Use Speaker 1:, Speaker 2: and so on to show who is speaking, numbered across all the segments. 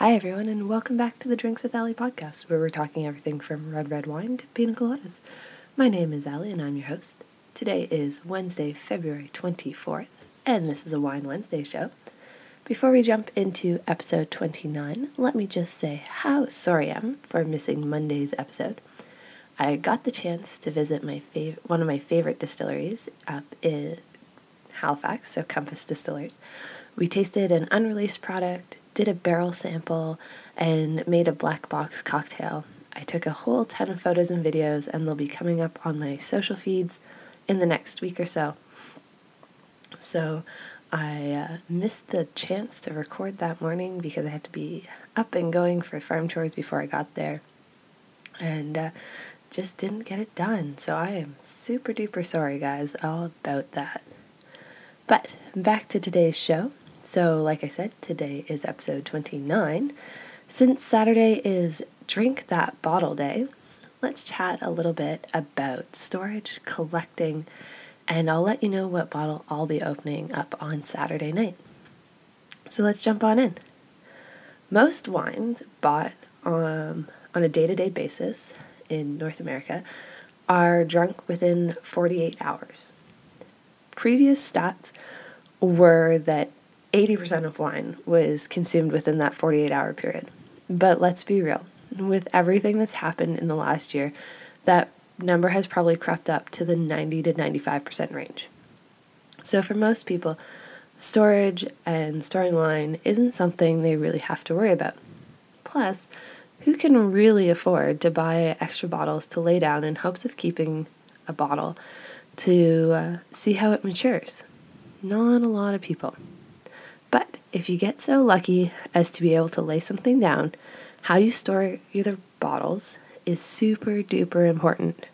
Speaker 1: Hi, everyone, and welcome back to the Drinks with Ali podcast, where we're talking everything from red, red wine to pina coladas. My name is Ali, and I'm your host. Today is Wednesday, February 24th, and this is a Wine Wednesday show. Before we jump into episode 29, let me just say how sorry I am for missing Monday's episode. I got the chance to visit my fav- one of my favorite distilleries up in Halifax, so Compass Distillers. We tasted an unreleased product, did a barrel sample, and made a black box cocktail. I took a whole ton of photos and videos, and they'll be coming up on my social feeds in the next week or so. So I uh, missed the chance to record that morning because I had to be up and going for farm chores before I got there. And uh, just didn't get it done. So I am super duper sorry, guys, all about that. But back to today's show. So, like I said, today is episode 29. Since Saturday is Drink That Bottle Day, let's chat a little bit about storage, collecting, and I'll let you know what bottle I'll be opening up on Saturday night. So, let's jump on in. Most wines bought um, on a day to day basis in North America are drunk within 48 hours. Previous stats were that 80% of wine was consumed within that 48 hour period. But let's be real, with everything that's happened in the last year, that number has probably crept up to the 90 to 95% range. So for most people, storage and storing wine isn't something they really have to worry about. Plus, who can really afford to buy extra bottles to lay down in hopes of keeping a bottle to uh, see how it matures? Not a lot of people. But if you get so lucky as to be able to lay something down, how you store your bottles is super duper important.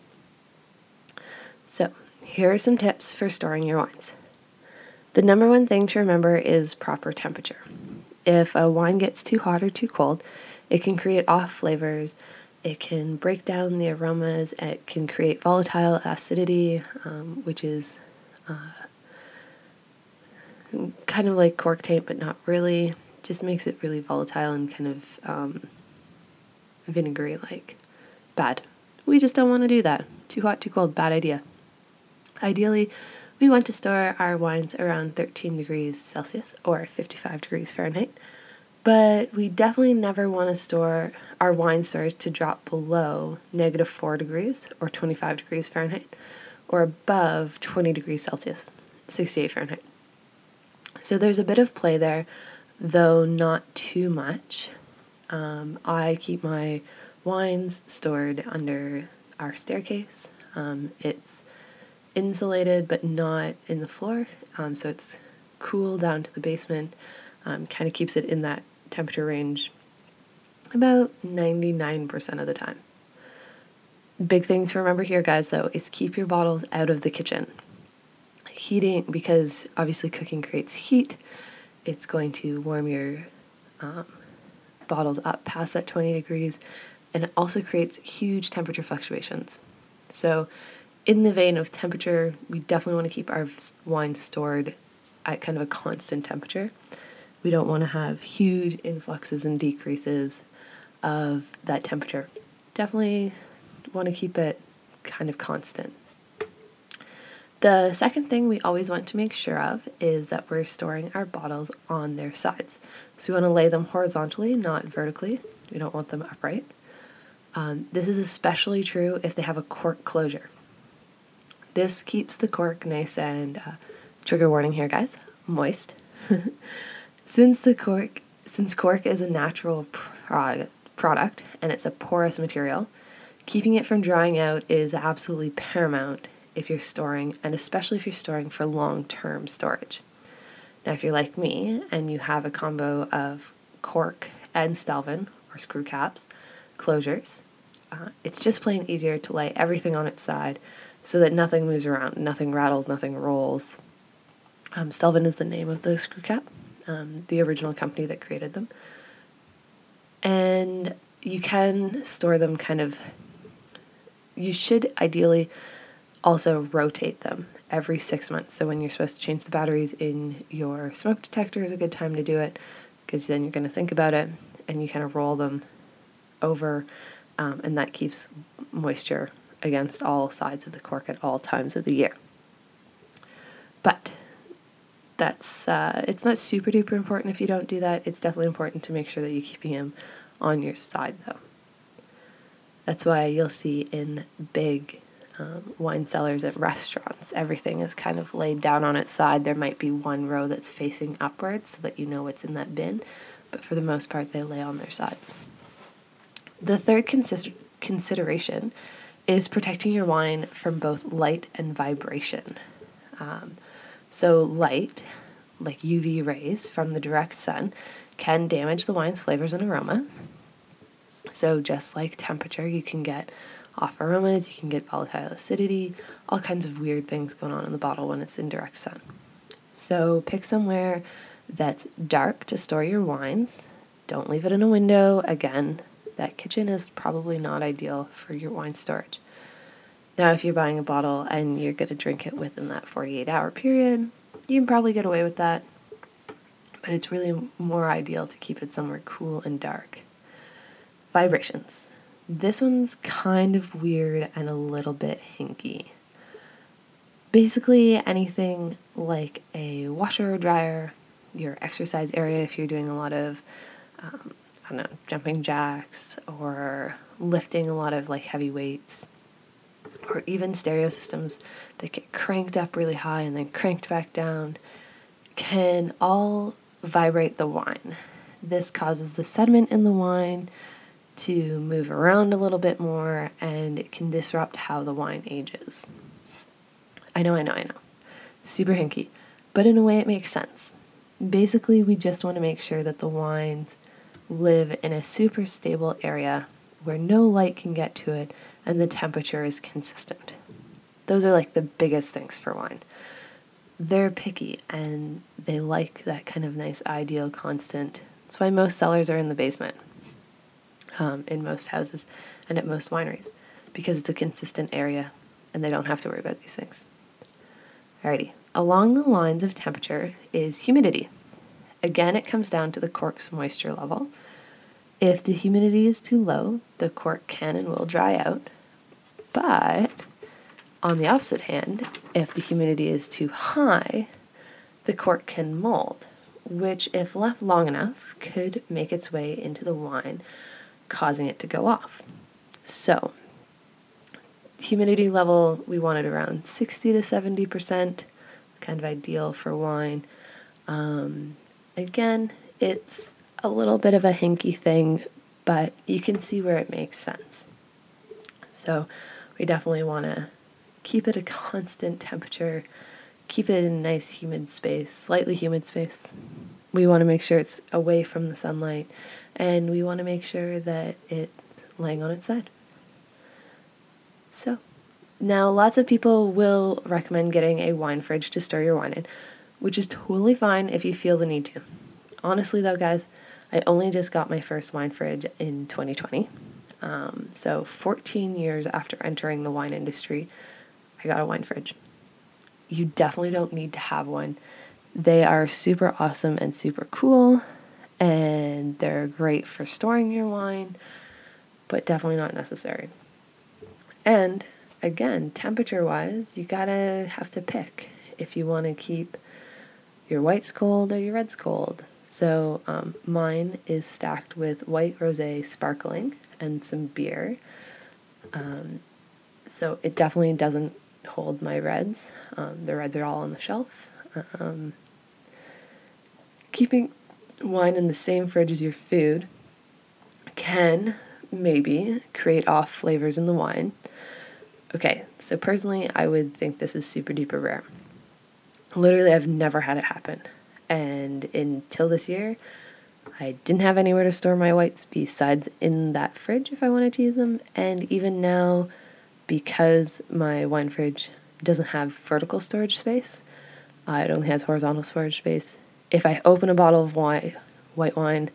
Speaker 1: So, here are some tips for storing your wines. The number one thing to remember is proper temperature. If a wine gets too hot or too cold, it can create off flavors, it can break down the aromas, it can create volatile acidity, um, which is uh, kind of like cork taint, but not really. Just makes it really volatile and kind of um, vinegary like. Bad. We just don't want to do that. Too hot, too cold, bad idea. Ideally, we want to store our wines around 13 degrees Celsius or 55 degrees Fahrenheit, but we definitely never want to store our wine storage to drop below negative 4 degrees or 25 degrees Fahrenheit or above 20 degrees Celsius, 68 Fahrenheit. So there's a bit of play there, though not too much. Um, I keep my wines stored under our staircase. Um, it's insulated but not in the floor, um, so it's cool down to the basement. Um, kind of keeps it in that temperature range about 99% of the time. Big thing to remember here, guys, though, is keep your bottles out of the kitchen heating because obviously cooking creates heat. It's going to warm your um, bottles up past that 20 degrees, and it also creates huge temperature fluctuations. So, in the vein of temperature, we definitely want to keep our wine stored at kind of a constant temperature. We don't want to have huge influxes and decreases of that temperature. Definitely want to keep it kind of constant. The second thing we always want to make sure of is that we're storing our bottles on their sides. So we want to lay them horizontally, not vertically. We don't want them upright. Um, this is especially true if they have a cork closure. This keeps the cork nice and uh, trigger warning here, guys, moist. since the cork, since cork is a natural product, product and it's a porous material, keeping it from drying out is absolutely paramount if you're storing, and especially if you're storing for long term storage. Now, if you're like me and you have a combo of cork and Stelvin or screw caps closures, uh, it's just plain easier to lay everything on its side so that nothing moves around, nothing rattles, nothing rolls. Um, Stelvin is the name of the screw cap, um, the original company that created them. And you can store them kind of, you should ideally also rotate them every six months. So when you're supposed to change the batteries in your smoke detector is a good time to do it. because then you're going to think about it and you kind of roll them over, um, and that keeps moisture against all sides of the cork at all times of the year. But that's uh, it's not super duper important if you don't do that. It's definitely important to make sure that you're keeping them on your side though. That's why you'll see in big um, wine cellars at restaurants, everything is kind of laid down on its side. There might be one row that's facing upwards so that you know what's in that bin, but for the most part, they lay on their sides. The third consider- consideration is protecting your wine from both light and vibration. Um, so, light, like UV rays from the direct sun, can damage the wine's flavors and aromas. So, just like temperature, you can get off aromas, you can get volatile acidity, all kinds of weird things going on in the bottle when it's in direct sun. So, pick somewhere that's dark to store your wines. Don't leave it in a window. Again, that kitchen is probably not ideal for your wine storage. Now, if you're buying a bottle and you're going to drink it within that 48 hour period, you can probably get away with that. But it's really more ideal to keep it somewhere cool and dark. Vibrations. This one's kind of weird and a little bit hinky. Basically, anything like a washer or dryer, your exercise area if you're doing a lot of, um, I don't know, jumping jacks or lifting a lot of like heavy weights, or even stereo systems that get cranked up really high and then cranked back down, can all vibrate the wine. This causes the sediment in the wine to move around a little bit more and it can disrupt how the wine ages. I know, I know, I know. Super hinky, but in a way it makes sense. Basically, we just want to make sure that the wines live in a super stable area where no light can get to it and the temperature is consistent. Those are like the biggest things for wine. They're picky and they like that kind of nice, ideal, constant. That's why most cellars are in the basement um, in most houses and at most wineries because it's a consistent area and they don't have to worry about these things. Alrighty, along the lines of temperature is humidity. Again, it comes down to the cork's moisture level. If the humidity is too low, the cork can and will dry out. But on the opposite hand, if the humidity is too high, the cork can mold, which, if left long enough, could make its way into the wine causing it to go off. So, humidity level, we want it around 60 to 70%. It's kind of ideal for wine. Um, again, it's a little bit of a hinky thing, but you can see where it makes sense. So, we definitely want to keep it a constant temperature, keep it in a nice humid space, slightly humid space. We want to make sure it's away from the sunlight and we want to make sure that it's laying on its side. So, now lots of people will recommend getting a wine fridge to store your wine in, which is totally fine if you feel the need to. Honestly, though, guys, I only just got my first wine fridge in 2020. Um, so, 14 years after entering the wine industry, I got a wine fridge. You definitely don't need to have one. They are super awesome and super cool and they're great for storing your wine, but definitely not necessary. And again, temperature wise, you gotta have to pick if you want to keep your whites cold or your reds cold. So um, mine is stacked with white rosé sparkling and some beer. Um, so it definitely doesn't hold my reds. Um, the reds are all on the shelf. Um, keeping wine in the same fridge as your food can maybe create off flavors in the wine. Okay, so personally, I would think this is super duper rare. Literally, I've never had it happen. And until this year, I didn't have anywhere to store my whites besides in that fridge if I wanted to use them. And even now, because my wine fridge doesn't have vertical storage space, uh, it only has horizontal storage space, if I open a bottle of white, white wine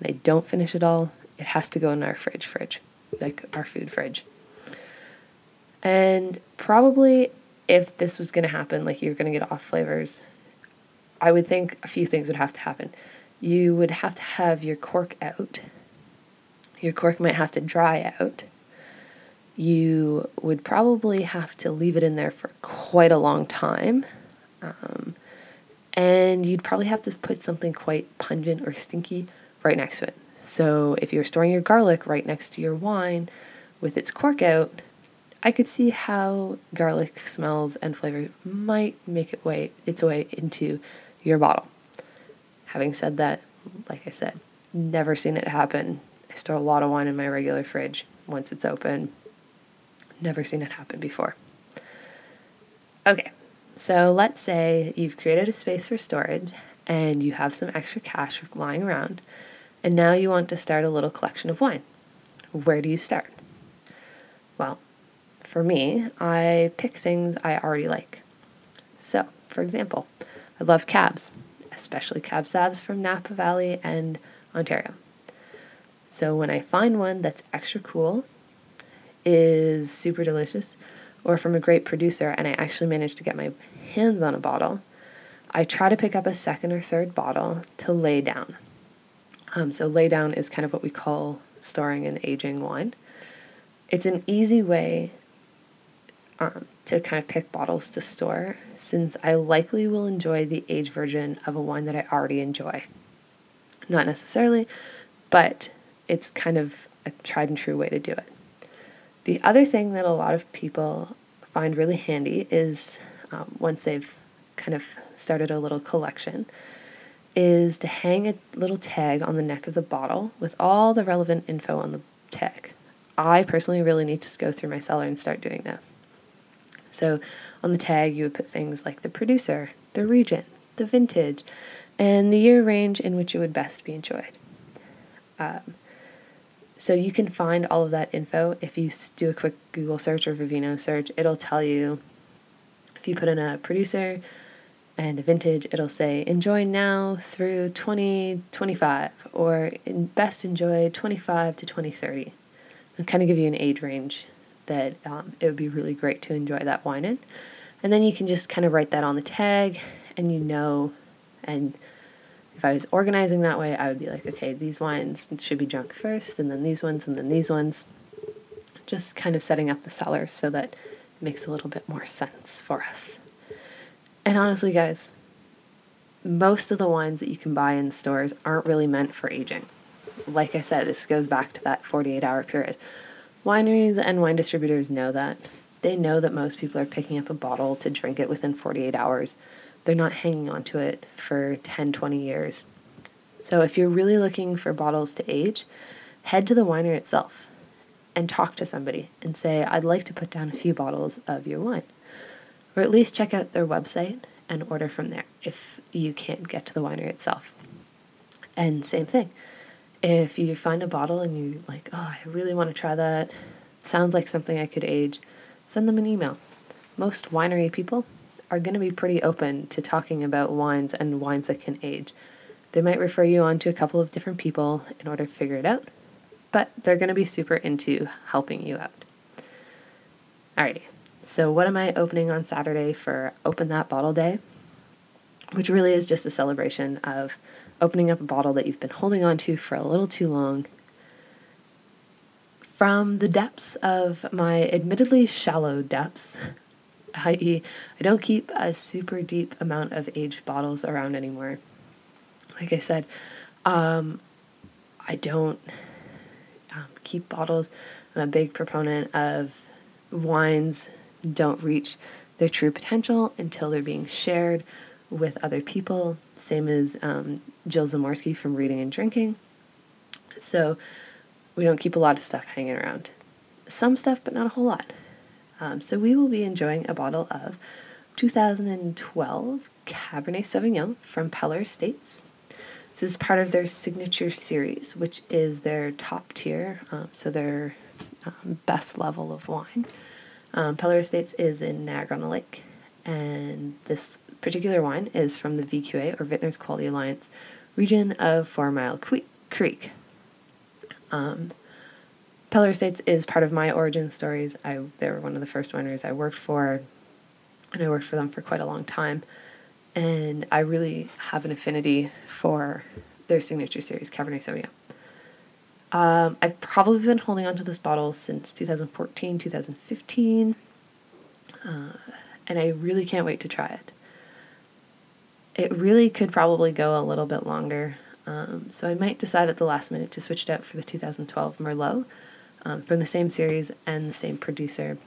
Speaker 1: and I don't finish it all, it has to go in our fridge fridge, like our food fridge. And probably if this was going to happen, like you're going to get off flavors, I would think a few things would have to happen. you would have to have your cork out. Your cork might have to dry out. You would probably have to leave it in there for quite a long time. Um, and you'd probably have to put something quite pungent or stinky right next to it. So if you're storing your garlic right next to your wine with its cork out, I could see how garlic smells and flavor might make it way its way into your bottle. Having said that, like I said, never seen it happen. I store a lot of wine in my regular fridge once it's open. Never seen it happen before. Okay, so let's say you've created a space for storage and you have some extra cash lying around, and now you want to start a little collection of wine. Where do you start? Well, for me, I pick things I already like. So, for example, I love cabs, especially cab sauv from Napa Valley and Ontario. So when I find one that's extra cool, is super delicious, or from a great producer, and I actually manage to get my hands on a bottle, I try to pick up a second or third bottle to lay down. Um, so, lay down is kind of what we call storing and aging wine. It's an easy way um, to kind of pick bottles to store since I likely will enjoy the aged version of a wine that I already enjoy. Not necessarily, but it's kind of a tried and true way to do it. The other thing that a lot of people find really handy is um, once they've kind of started a little collection is to hang a little tag on the neck of the bottle with all the relevant info on the tag. I personally really need to go through my cellar and start doing this. So on the tag, you would put things like the producer, the region, the vintage, and the year range in which it would best be enjoyed. Um, so you can find all of that info if you do a quick Google search or Vivino search. It'll tell you if you put in a producer and a vintage, it'll say enjoy now through 2025 or best enjoy 25 to 2030. And kind of give you an age range that um, it would be really great to enjoy that wine in. And then you can just kind of write that on the tag and you know, and if I was organizing that way, I would be like, okay, these wines should be drunk first, and then these ones, and then these ones. Just kind of setting up the cellar so that it makes a little bit more sense for us. And honestly, guys, most of the wines that you can buy in stores aren't really meant for aging. Like I said, this goes back to that 48 hour period. Wineries and wine distributors know that. They know that most people are picking up a bottle to drink it within 48 hours. They're not hanging on to it for 10, 20 years. So if you're really looking for bottles to age, head to the winery itself and talk to somebody and say, I'd like to put down a few bottles of your wine. Or at least check out their website and order from there if you can't get to the winery itself. And same thing if you find a bottle and you like, oh, I really want to try that, sounds like something I could age, send them an email. Most winery people are going to be pretty open to talking about wines and wines that can age. They might refer you on to a couple of different people in order to figure it out, but they're going to be super into helping you out. Alrighty, so what am I opening on Saturday for Open That Bottle Day? Which really is just a celebration of opening up a bottle that you've been holding on to for a little too long. From the depths of my admittedly shallow depths, i.e., I don't keep a super deep amount of aged bottles around anymore. Like I said, um, I don't um, keep bottles. I'm a big proponent of wines don't reach their true potential until they're being shared with other people, same as um, Jill Zamorsky from Reading and Drinking. So we don't keep a lot of stuff hanging around. Some stuff, but not a whole lot. Um, so we will be enjoying a bottle of 2012 Cabernet Sauvignon from Peller Estates. This is part of their signature series, which is their top tier, um, so their um, best level of wine. Um, Peller Estates is in Niagara on the Lake, and this particular wine is from the VQA or Vintners Quality Alliance region of Four Mile Creek. Um, Peller Estates is part of my origin stories. I they were one of the first wineries I worked for, and I worked for them for quite a long time. And I really have an affinity for their signature series, Cabernet Sauvignon. Um, I've probably been holding on to this bottle since 2014, 2015, uh, and I really can't wait to try it. It really could probably go a little bit longer, um, so I might decide at the last minute to switch it out for the 2012 Merlot um, from the same series and the same producer.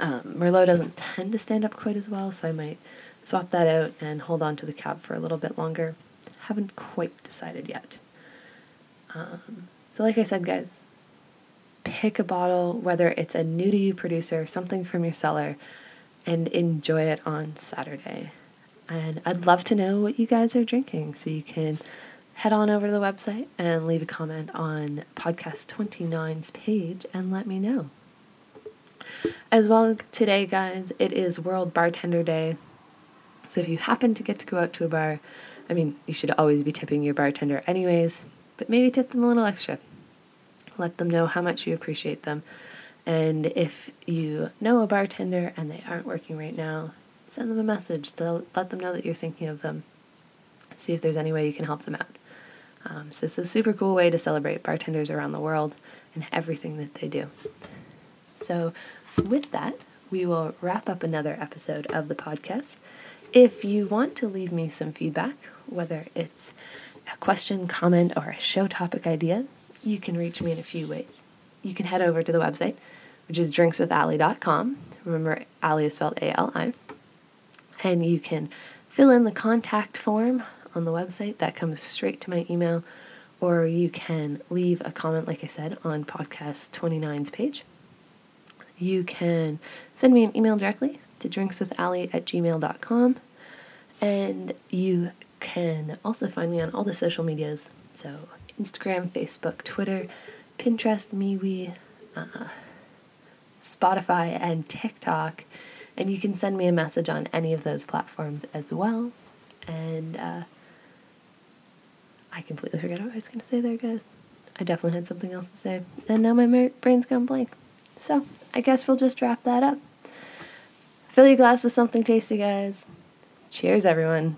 Speaker 1: Um, Merlot doesn't tend to stand up quite as well, so I might swap that out and hold on to the cab for a little bit longer. Haven't quite decided yet. Um, so, like I said, guys, pick a bottle, whether it's a new to you producer, something from your cellar, and enjoy it on Saturday. And I'd love to know what you guys are drinking, so you can head on over to the website and leave a comment on podcast 29's page and let me know. As well, today, guys, it is World Bartender Day. So if you happen to get to go out to a bar, I mean, you should always be tipping your bartender anyways, but maybe tip them a little extra. Let them know how much you appreciate them. And if you know a bartender and they aren't working right now, send them a message to let them know that you're thinking of them. See if there's any way you can help them out. Um, so it's a super cool way to celebrate bartenders around the world and everything that they do. So, with that, we will wrap up another episode of the podcast. If you want to leave me some feedback, whether it's a question, comment, or a show topic idea, you can reach me in a few ways. You can head over to the website, which is drinkswithali.com. Remember, Ali is spelled A L I. And you can fill in the contact form on the website that comes straight to my email, or you can leave a comment, like I said, on podcast 29's page. You can send me an email directly to drinkswithali at gmail.com. And you can also find me on all the social medias. So Instagram, Facebook, Twitter, Pinterest, MeWe, uh, Spotify, and TikTok. And you can send me a message on any of those platforms as well. And uh, I completely forgot what I was going to say there, guys. I definitely had something else to say. And now my brain's gone blank. So I guess we'll just wrap that up. Fill your glass with something tasty, guys. Cheers, everyone.